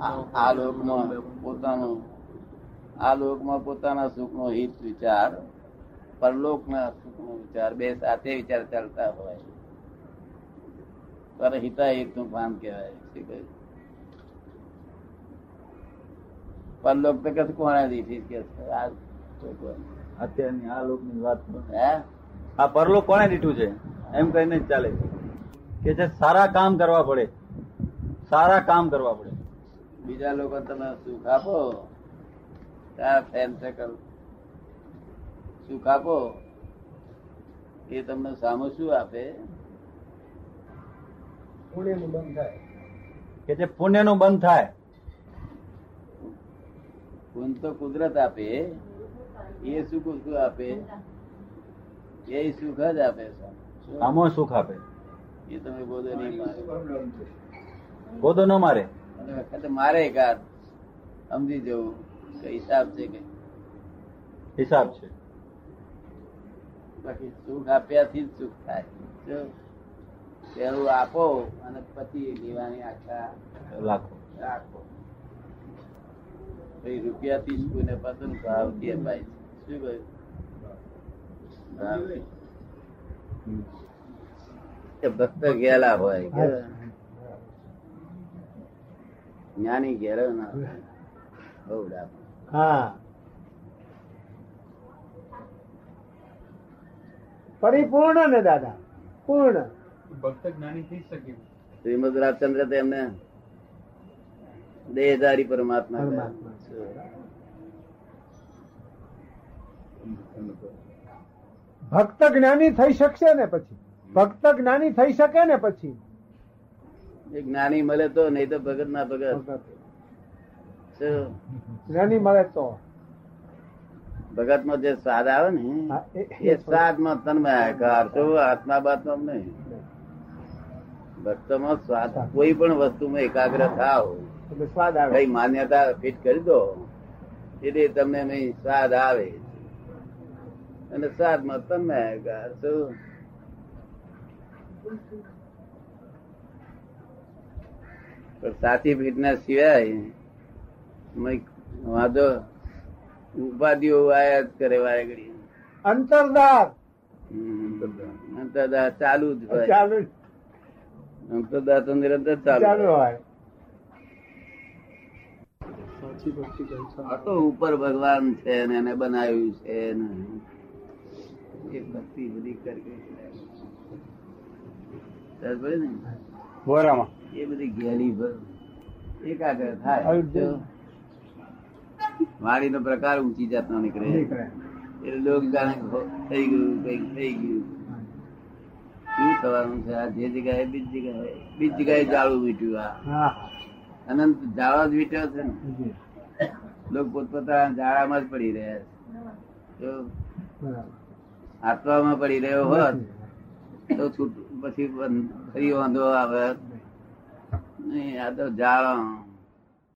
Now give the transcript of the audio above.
આ- લોકમાં પોતાનું આ લોકમાં પોતાના સુખનો હિત વિચાર પરલોકના સુખનો વિચાર બે સાથે વિચાર ચાલતા હોય. ત્યારે હિતાહિતનું ભાન કહેવાય શું કહ્યું પરલોક તો કશું કોણે દીધી કે. અત્યારની આ લોકની વાત હે? આ પરલોક કોણે દીઠું છે? એમ કહીને ચાલે. કે છે સારા કામ કરવા પડે. સારા કામ કરવા પડે. બીજા લોકો તમે સુખ આપો? ત્યાં ફેન સર્કલ સુખ આપો? એ તમને સામું શું આપે? કે જે પુણ્યનું બંધ થાય. ગુણ તો કુદરત આપે. એ સુખ શું આપે? એ સુખ જ આપે સામો સુખ આપે. એ તમે બોધો નહીં બોધો ન મારે. વખતે મારે એકાદ સમજી જવું કે હિસાબ છે કે? હિસાબ છે. બાકી સુખ આપ્યાથી જ સુખ થાય. જો પેલું આપો અને પછી લેવાની આખા લાખો રાખો. પછી રૂપિયાથી જ કોઈને પસંદ ભાવથી અપાય છે શું કહ્યું? એ ભક્ત ગયેલા હોય જ્ઞાની ઘેરો ના બહુ ડાબા. હા. પરિપૂર્ણ ને દાદા પૂર્ણ. ભક્ત જ્ઞાની થઈ શકે. શ્રીમદ રાજચંદ્ર તેમને દેહધારી પરમાત્મા ભક્ત જ્ઞાની થઈ શકશે ને પછી? ભક્ત જ્ઞાની થઈ શકે ને પછી? જ્ઞાની મળે તો નહીં તો ભગત ના ભગત. જ્ઞાની મળે તો. ભગતમાં જે સ્વાદ આવે ને એ- સ્વાદમાં તન્મયાકાર તો આત્મા બાત્મા નહીં. ભક્તમાં સ્વાદ. કોઈ પણ વસ્તુમાં એકાગ્ર થાવ સ્વાદ આવે. કઈ માન્યતા ફિટ કરી દો એટલે તમને નહીં સ્વાદ આવે. અને સ્વાદમાં તન્મયાકાર શું પણ સાચી ફિટનેસ સિવાય વાંધો ઉપાધિઓ આયા જ કરે વારે ઘડી અંતરદાર. હમ. ચાલુ જ હોય. ચાલુ. અંતરદાર તો નિરંતર ચાલુ હોય. આ તો ઉપર ભગવાન છે ને એને બનાવ્યું છે ને. એ ભક્તિ બધી કરી. બોરામાં. એ બધી ગેલી એકાગ્ર થાય. વાણી નો પ્રકાર ઊંચી જાતનો નીકળે. એટલે લોક જાણે થઈ ગયું કંઈક થઈ ગયું. શું થવાનું છે? આ જે જગ્યાએ બીજ જગ્યાએ બીજ જગ્યાએ જાળું વીટ્યું આ. અનંત જાળવા જ વીટ્યો છે ને. લોકો પોતપોતાના જાળામાં જ પડી રહ્યા છે. જો. આત્મામાં પડી રહ્યો હોત તો છૂટ પછી ફરી વાંધો આવે. નહીં આ તો જાળો